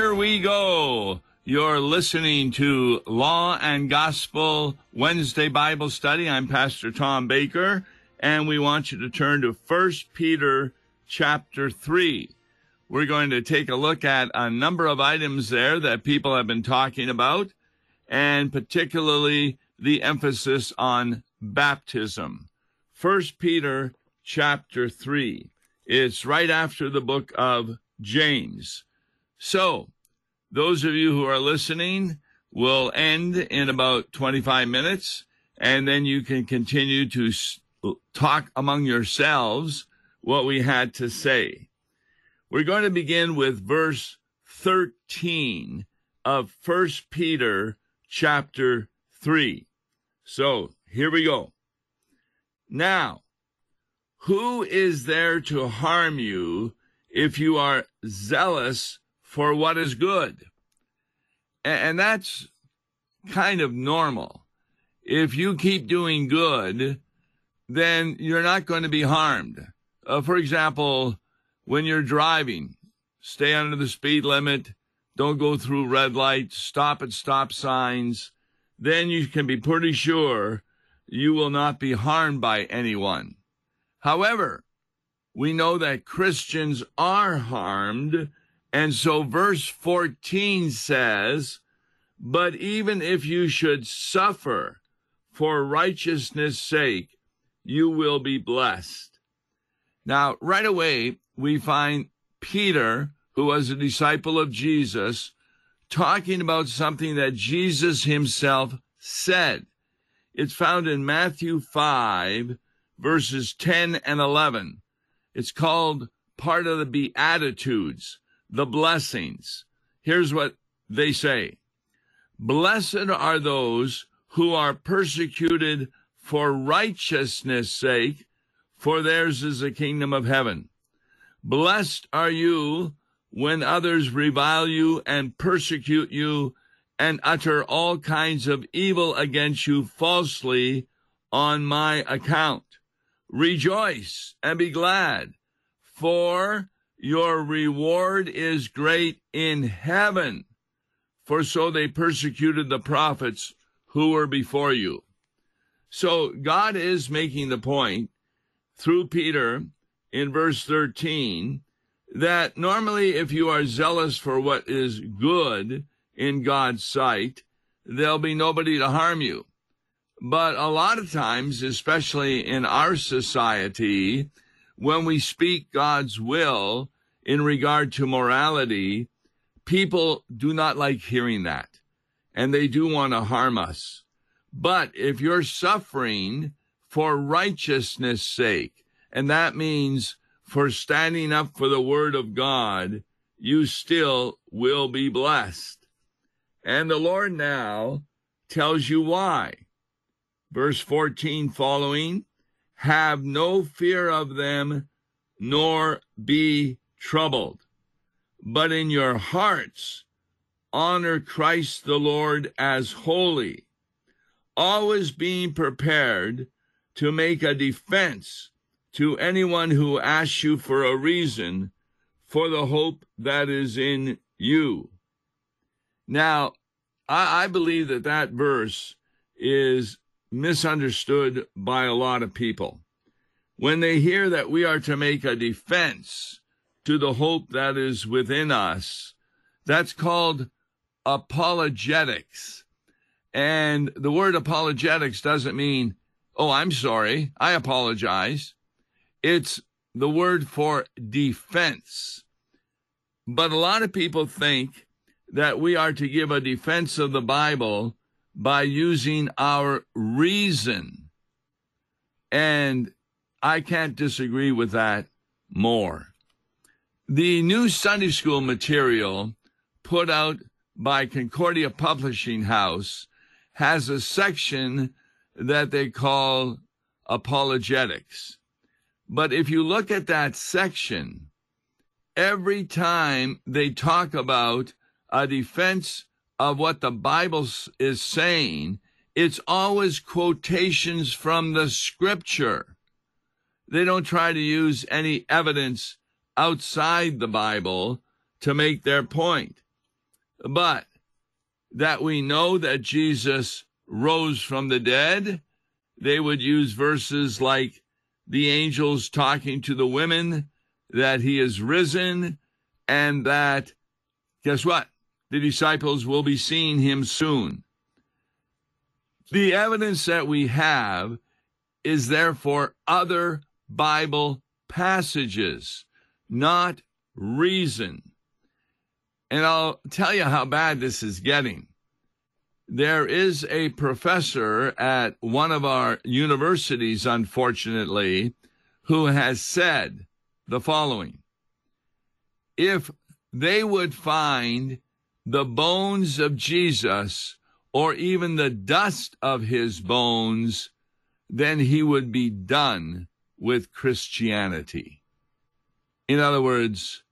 here we go. You're listening to Law and Gospel Wednesday Bible Study. I'm Pastor Tom Baker, and we want you to turn to 1 Peter chapter 3. We're going to take a look at a number of items there that people have been talking about, and particularly the emphasis on baptism. 1 Peter chapter 3. It's right after the book of James. So, those of you who are listening will end in about 25 minutes, and then you can continue to talk among yourselves what we had to say. We're going to begin with verse 13 of 1 Peter chapter 3. So here we go. Now, who is there to harm you if you are zealous for what is good. And that's kind of normal. If you keep doing good, then you're not going to be harmed. Uh, for example, when you're driving, stay under the speed limit, don't go through red lights, stop at stop signs, then you can be pretty sure you will not be harmed by anyone. However, we know that Christians are harmed and so verse 14 says, But even if you should suffer for righteousness' sake, you will be blessed. Now, right away, we find Peter, who was a disciple of Jesus, talking about something that Jesus himself said. It's found in Matthew 5, verses 10 and 11. It's called part of the Beatitudes the blessings. Here's what they say Blessed are those who are persecuted for righteousness' sake, for theirs is the kingdom of heaven. Blessed are you when others revile you and persecute you and utter all kinds of evil against you falsely on my account. Rejoice and be glad, for your reward is great in heaven, for so they persecuted the prophets who were before you. So God is making the point through Peter in verse 13 that normally if you are zealous for what is good in God's sight, there'll be nobody to harm you. But a lot of times, especially in our society, when we speak God's will in regard to morality, people do not like hearing that. And they do want to harm us. But if you're suffering for righteousness' sake, and that means for standing up for the word of God, you still will be blessed. And the Lord now tells you why. Verse 14 following, have no fear of them, nor be troubled. But in your hearts, honor Christ the Lord as holy, always being prepared to make a defense to anyone who asks you for a reason for the hope that is in you. Now, I, I believe that that verse is misunderstood by a lot of people. When they hear that we are to make a defense to the hope that is within us, that's called apologetics. And the word apologetics doesn't mean, oh, I'm sorry, I apologize. It's the word for defense. But a lot of people think that we are to give a defense of the Bible by using our reason. And I can't disagree with that more. The new Sunday school material put out by Concordia Publishing House has a section that they call apologetics. But if you look at that section, every time they talk about a defense of what the Bible is saying, it's always quotations from the scripture. They don't try to use any evidence outside the Bible to make their point. But that we know that Jesus rose from the dead, they would use verses like the angels talking to the women, that he is risen, and that, guess what? The disciples will be seeing him soon. The evidence that we have is therefore other Bible passages, not reason. And I'll tell you how bad this is getting. There is a professor at one of our universities, unfortunately, who has said the following If they would find the bones of Jesus or even the dust of his bones, then he would be done with Christianity. In other words,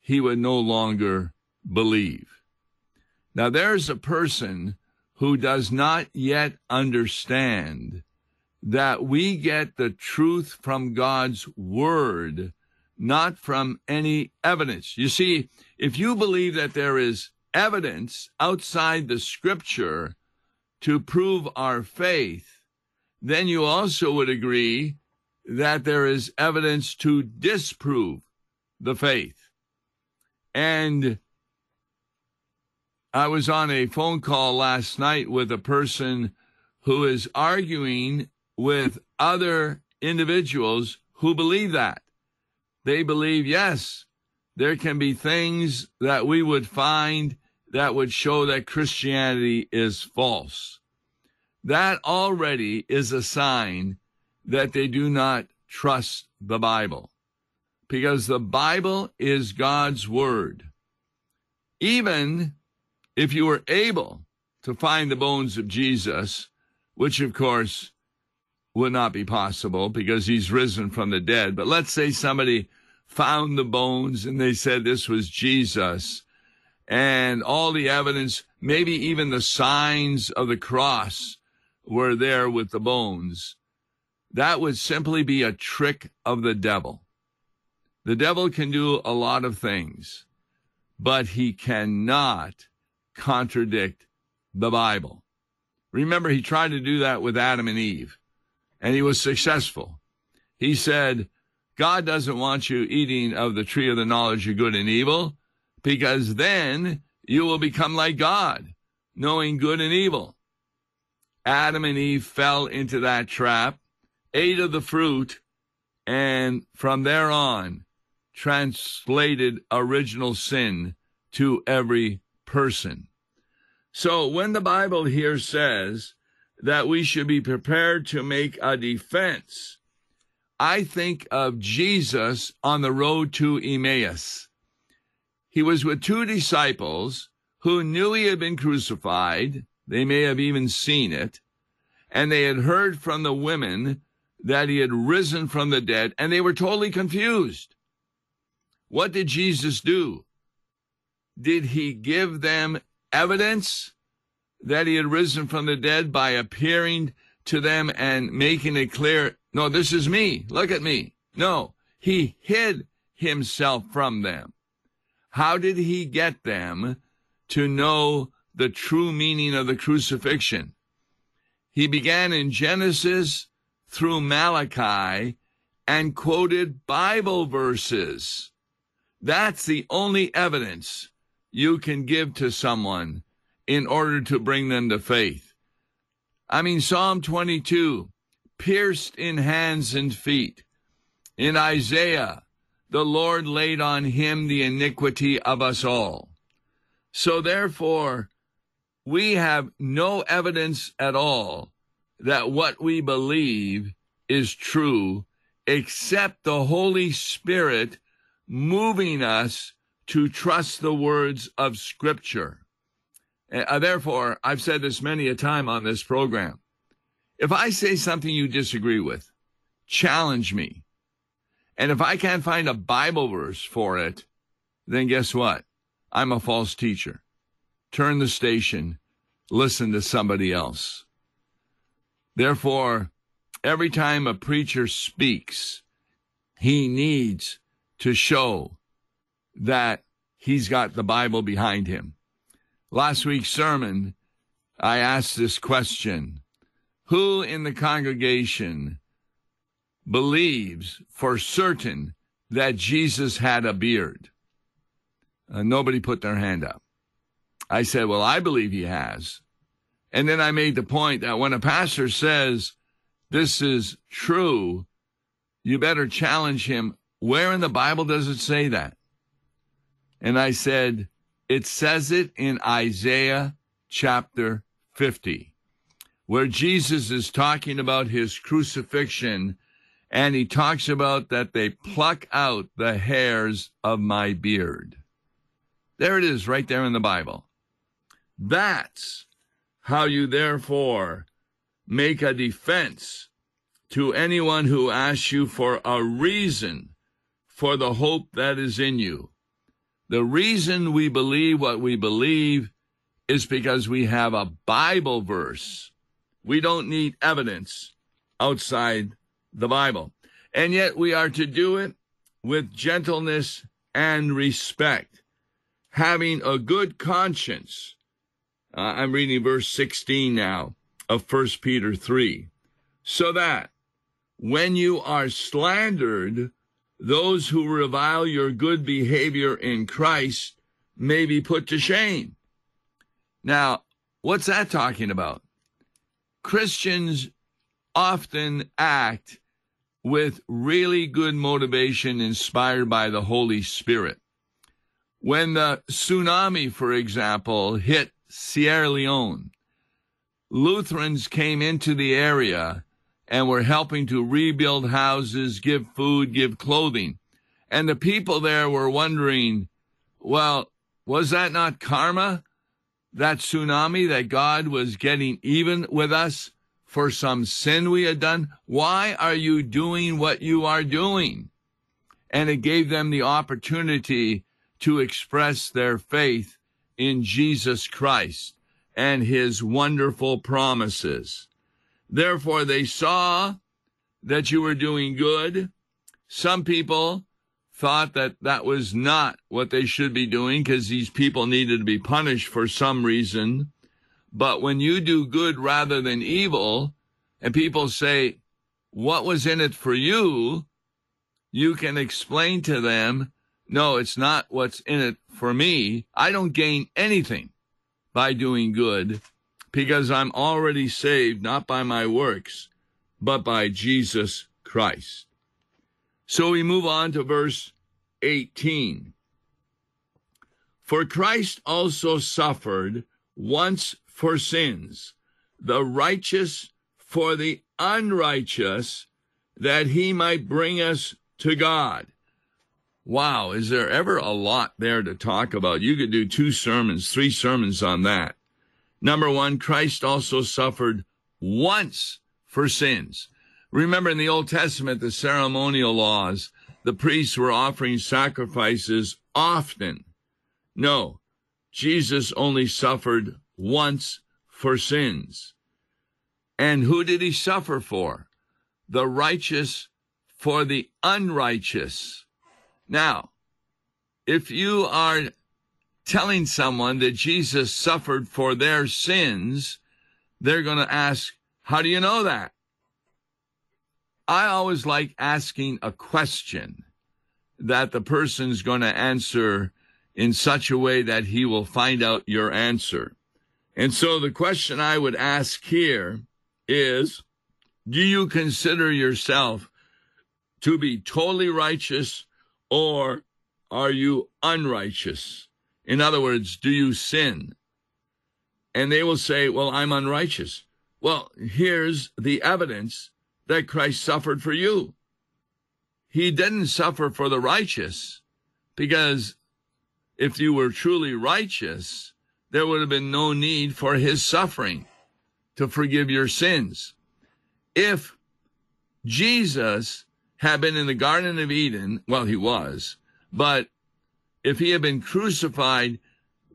he would no longer believe. Now, there's a person who does not yet understand that we get the truth from God's word, not from any evidence. You see, if you believe that there is evidence outside the scripture to prove our faith, then you also would agree that there is evidence to disprove the faith. And I was on a phone call last night with a person who is arguing with other individuals who believe that. They believe, yes, there can be things that we would find that would show that Christianity is false. That already is a sign that they do not trust the Bible because the Bible is God's word. Even if you were able to find the bones of Jesus, which of course would not be possible because he's risen from the dead, but let's say somebody found the bones and they said this was Jesus and all the evidence, maybe even the signs of the cross were there with the bones. That would simply be a trick of the devil. The devil can do a lot of things, but he cannot contradict the Bible. Remember, he tried to do that with Adam and Eve, and he was successful. He said, God doesn't want you eating of the tree of the knowledge of good and evil, because then you will become like God, knowing good and evil. Adam and Eve fell into that trap, ate of the fruit, and from there on translated original sin to every person. So when the Bible here says that we should be prepared to make a defense, I think of Jesus on the road to Emmaus. He was with two disciples who knew he had been crucified. They may have even seen it. And they had heard from the women that he had risen from the dead, and they were totally confused. What did Jesus do? Did he give them evidence that he had risen from the dead by appearing to them and making it clear, no, this is me. Look at me. No, he hid himself from them. How did he get them to know the true meaning of the crucifixion? He began in Genesis through Malachi and quoted Bible verses. That's the only evidence you can give to someone in order to bring them to faith. I mean, Psalm 22, pierced in hands and feet. In Isaiah, the Lord laid on him the iniquity of us all. So therefore, we have no evidence at all that what we believe is true except the Holy Spirit moving us to trust the words of Scripture. Uh, therefore, I've said this many a time on this program. If I say something you disagree with, challenge me. And if I can't find a Bible verse for it, then guess what? I'm a false teacher. Turn the station, listen to somebody else. Therefore, every time a preacher speaks, he needs to show that he's got the Bible behind him. Last week's sermon, I asked this question Who in the congregation believes for certain that Jesus had a beard? Uh, nobody put their hand up. I said, Well, I believe he has. And then I made the point that when a pastor says this is true, you better challenge him. Where in the Bible does it say that? And I said, It says it in Isaiah chapter 50, where Jesus is talking about his crucifixion and he talks about that they pluck out the hairs of my beard. There it is, right there in the Bible. That's how you therefore make a defense to anyone who asks you for a reason for the hope that is in you. The reason we believe what we believe is because we have a Bible verse. We don't need evidence outside the Bible. And yet we are to do it with gentleness and respect, having a good conscience. Uh, I'm reading verse 16 now of 1 Peter 3. So that when you are slandered, those who revile your good behavior in Christ may be put to shame. Now, what's that talking about? Christians often act with really good motivation inspired by the Holy Spirit. When the tsunami, for example, hit Sierra Leone, Lutherans came into the area and were helping to rebuild houses, give food, give clothing. And the people there were wondering, well, was that not karma? that tsunami that God was getting even with us for some sin we had done? Why are you doing what you are doing? And it gave them the opportunity to express their faith in Jesus Christ and his wonderful promises. Therefore, they saw that you were doing good. Some people thought that that was not what they should be doing because these people needed to be punished for some reason. But when you do good rather than evil, and people say, What was in it for you? you can explain to them, No, it's not what's in it for me. I don't gain anything by doing good because I'm already saved not by my works, but by Jesus Christ. So we move on to verse 18. For Christ also suffered once for sins, the righteous for the unrighteous, that he might bring us to God. Wow, is there ever a lot there to talk about? You could do two sermons, three sermons on that. Number one, Christ also suffered once for sins. Remember in the Old Testament, the ceremonial laws, the priests were offering sacrifices often. No, Jesus only suffered once for sins. And who did he suffer for? The righteous for the unrighteous. Now, if you are telling someone that Jesus suffered for their sins, they're going to ask, How do you know that? I always like asking a question that the person's going to answer in such a way that he will find out your answer. And so the question I would ask here is Do you consider yourself to be totally righteous or are you unrighteous? In other words, do you sin? And they will say, Well, I'm unrighteous. Well, here's the evidence that Christ suffered for you. He didn't suffer for the righteous because if you were truly righteous, there would have been no need for his suffering to forgive your sins. If Jesus had been in the Garden of Eden, well, he was, but if he had been crucified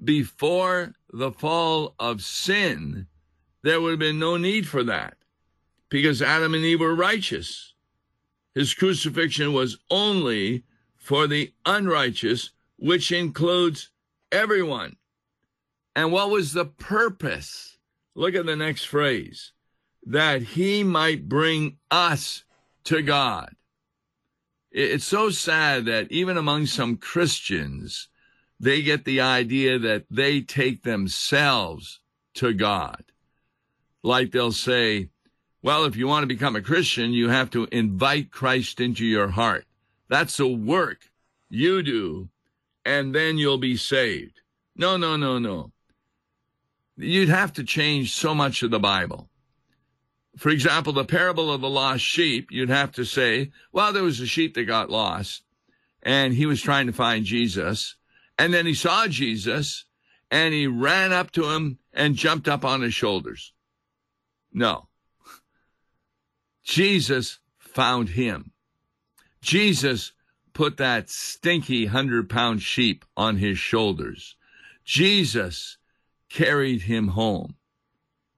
before the fall of sin, there would have been no need for that because Adam and Eve were righteous. His crucifixion was only for the unrighteous, which includes everyone. And what was the purpose? Look at the next phrase that he might bring us to God. It's so sad that even among some Christians, they get the idea that they take themselves to God. Like they'll say, well, if you want to become a Christian, you have to invite Christ into your heart. That's a work you do, and then you'll be saved. No, no, no, no. You'd have to change so much of the Bible. For example, the parable of the lost sheep, you'd have to say, well, there was a sheep that got lost, and he was trying to find Jesus, and then he saw Jesus, and he ran up to him and jumped up on his shoulders. No. Jesus found him. Jesus put that stinky hundred pound sheep on his shoulders. Jesus carried him home.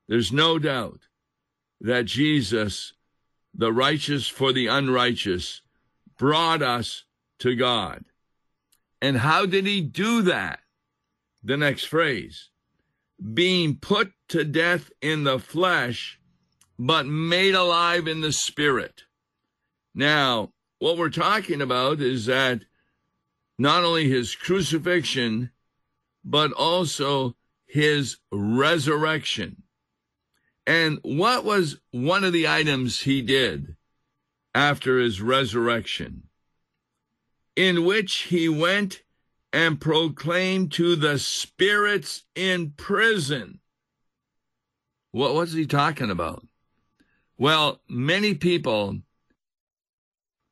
There's no doubt that Jesus, the righteous for the unrighteous, brought us to God. And how did he do that? The next phrase being put to death in the flesh, but made alive in the spirit. Now, what we're talking about is that not only his crucifixion, but also his resurrection. And what was one of the items he did after his resurrection? In which he went and proclaimed to the spirits in prison. What was he talking about? Well, many people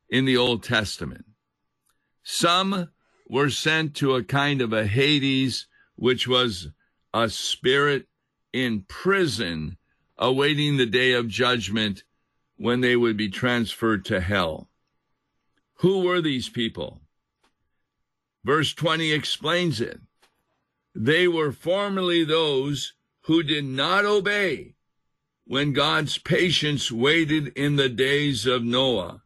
in the Old Testament, some were sent to a kind of a Hades, which was a spirit in prison awaiting the day of judgment when they would be transferred to hell. Who were these people? Verse 20 explains it. They were formerly those who did not obey when God's patience waited in the days of Noah,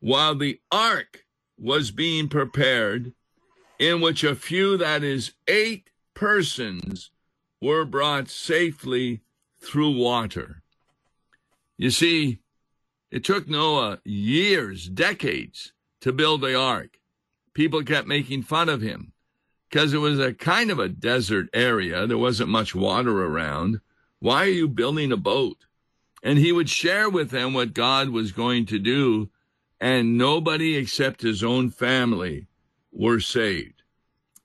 while the ark was being prepared, in which a few, that is, eight persons, were brought safely through water. You see, it took Noah years, decades, to build the ark people kept making fun of him because it was a kind of a desert area. There wasn't much water around. Why are you building a boat? And he would share with them what God was going to do, and nobody except his own family were saved.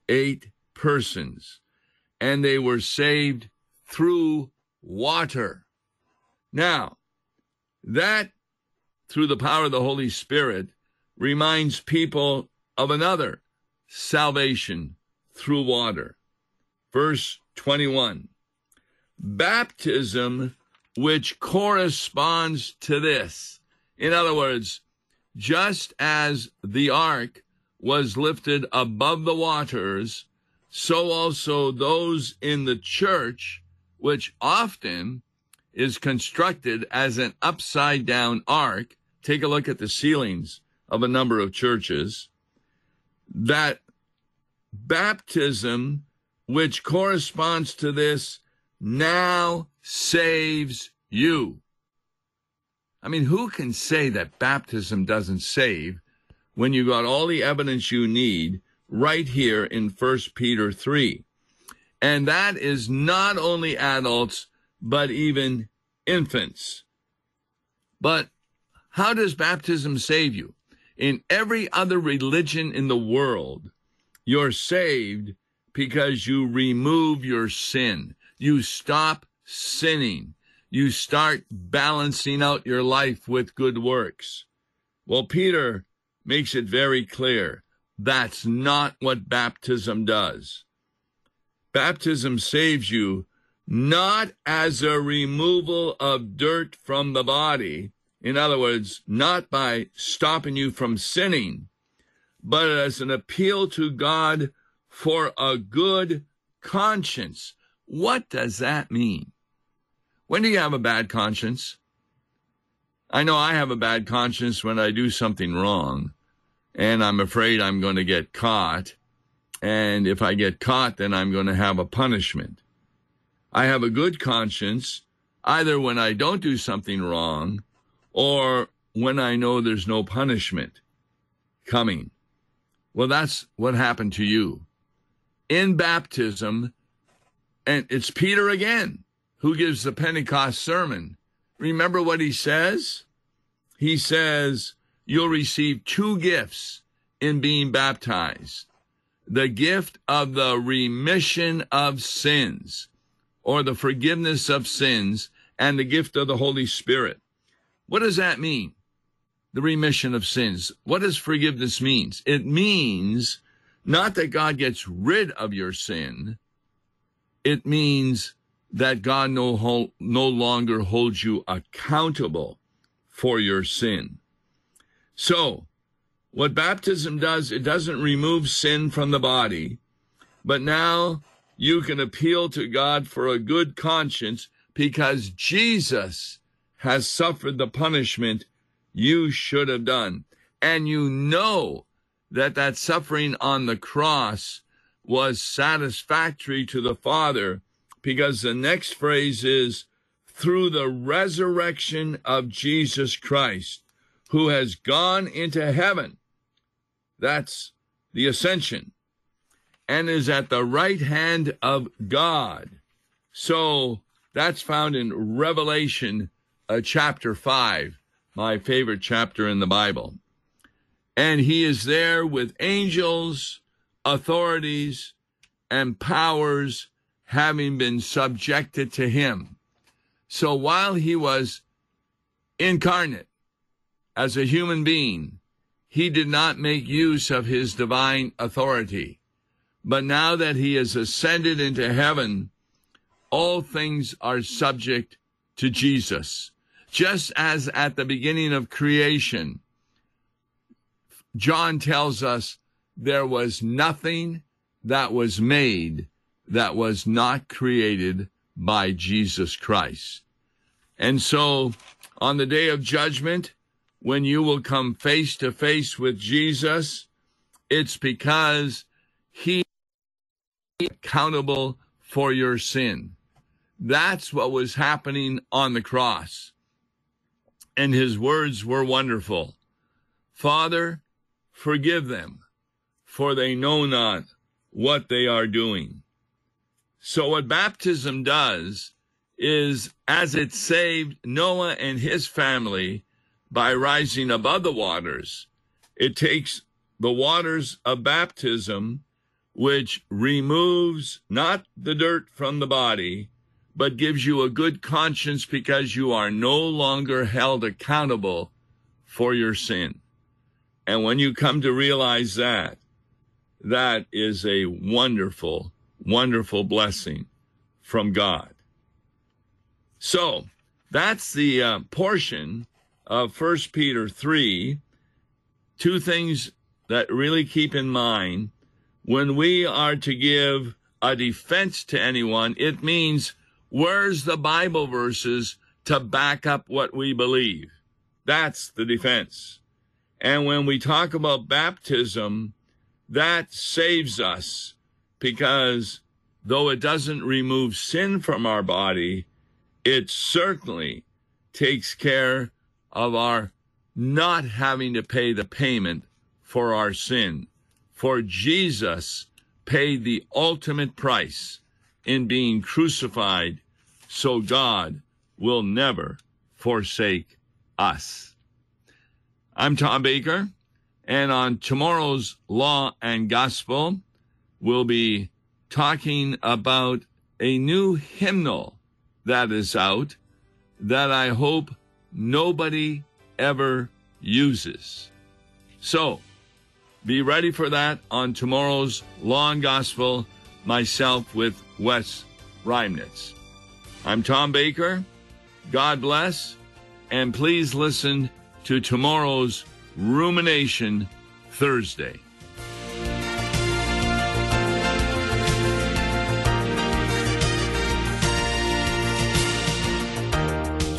Eight persons. And they were saved through water. Now, that, through the power of the Holy Spirit, reminds people of another salvation through water. Verse 21 Baptism, which corresponds to this. In other words, just as the ark was lifted above the waters, so also those in the church, which often is constructed as an upside down ark. Take a look at the ceilings of a number of churches that baptism, which corresponds to this, now saves you. I mean, who can say that baptism doesn't save when you've got all the evidence you need right here in 1 Peter 3? And that is not only adults, but even infants. But how does baptism save you? In every other religion in the world, you're saved because you remove your sin. You stop sinning. You start balancing out your life with good works. Well, Peter makes it very clear that's not what baptism does. Baptism saves you not as a removal of dirt from the body, in other words, not by stopping you from sinning, but as an appeal to God for a good conscience. What does that mean? When do you have a bad conscience? I know I have a bad conscience when I do something wrong. And I'm afraid I'm going to get caught. And if I get caught, then I'm going to have a punishment. I have a good conscience either when I don't do something wrong or when I know there's no punishment coming. Well, that's what happened to you. In baptism, and it's Peter again who gives the Pentecost sermon. Remember what he says? He says, You'll receive two gifts in being baptized the gift of the remission of sins or the forgiveness of sins and the gift of the Holy Spirit. What does that mean? The remission of sins. What does forgiveness means? It means not that God gets rid of your sin. It means that God no, no longer holds you accountable for your sin. So, what baptism does, it doesn't remove sin from the body, but now you can appeal to God for a good conscience because Jesus has suffered the punishment you should have done. And you know that that suffering on the cross was satisfactory to the Father because the next phrase is through the resurrection of Jesus Christ, who has gone into heaven. That's the ascension and is at the right hand of God. So that's found in Revelation uh, chapter 5, my favorite chapter in the Bible. And he is there with angels, authorities, and powers having been subjected to him. So while he was incarnate as a human being, he did not make use of his divine authority. But now that he has ascended into heaven, all things are subject to Jesus. Just as at the beginning of creation, John tells us there was nothing that was made that was not created by Jesus Christ. And so on the day of judgment, when you will come face to face with Jesus, it's because he is accountable for your sin. That's what was happening on the cross. And his words were wonderful. Father, forgive them, for they know not what they are doing. So what baptism does is as it saved Noah and his family by rising above the waters. It takes the waters of baptism, which removes not the dirt from the body, but gives you a good conscience because you are no longer held accountable for your sin. And when you come to realize that, that is a wonderful, wonderful blessing from God. So that's the uh, portion of 1 Peter 3, two things that really keep in mind when we are to give a defense to anyone, it means where's the Bible verses to back up what we believe? That's the defense. And when we talk about baptism, that saves us because though it doesn't remove sin from our body, it certainly takes care of our not having to pay the payment for our sin. For Jesus paid the ultimate price in being crucified, so God will never forsake us. I'm Tom Baker, and on tomorrow's Law and Gospel, we'll be talking about a new hymnal that is out that I hope nobody ever uses. So, be ready for that on tomorrow's and Gospel, myself with Wes Reimnitz. I'm Tom Baker. God bless, and please listen to tomorrow's Rumination Thursday.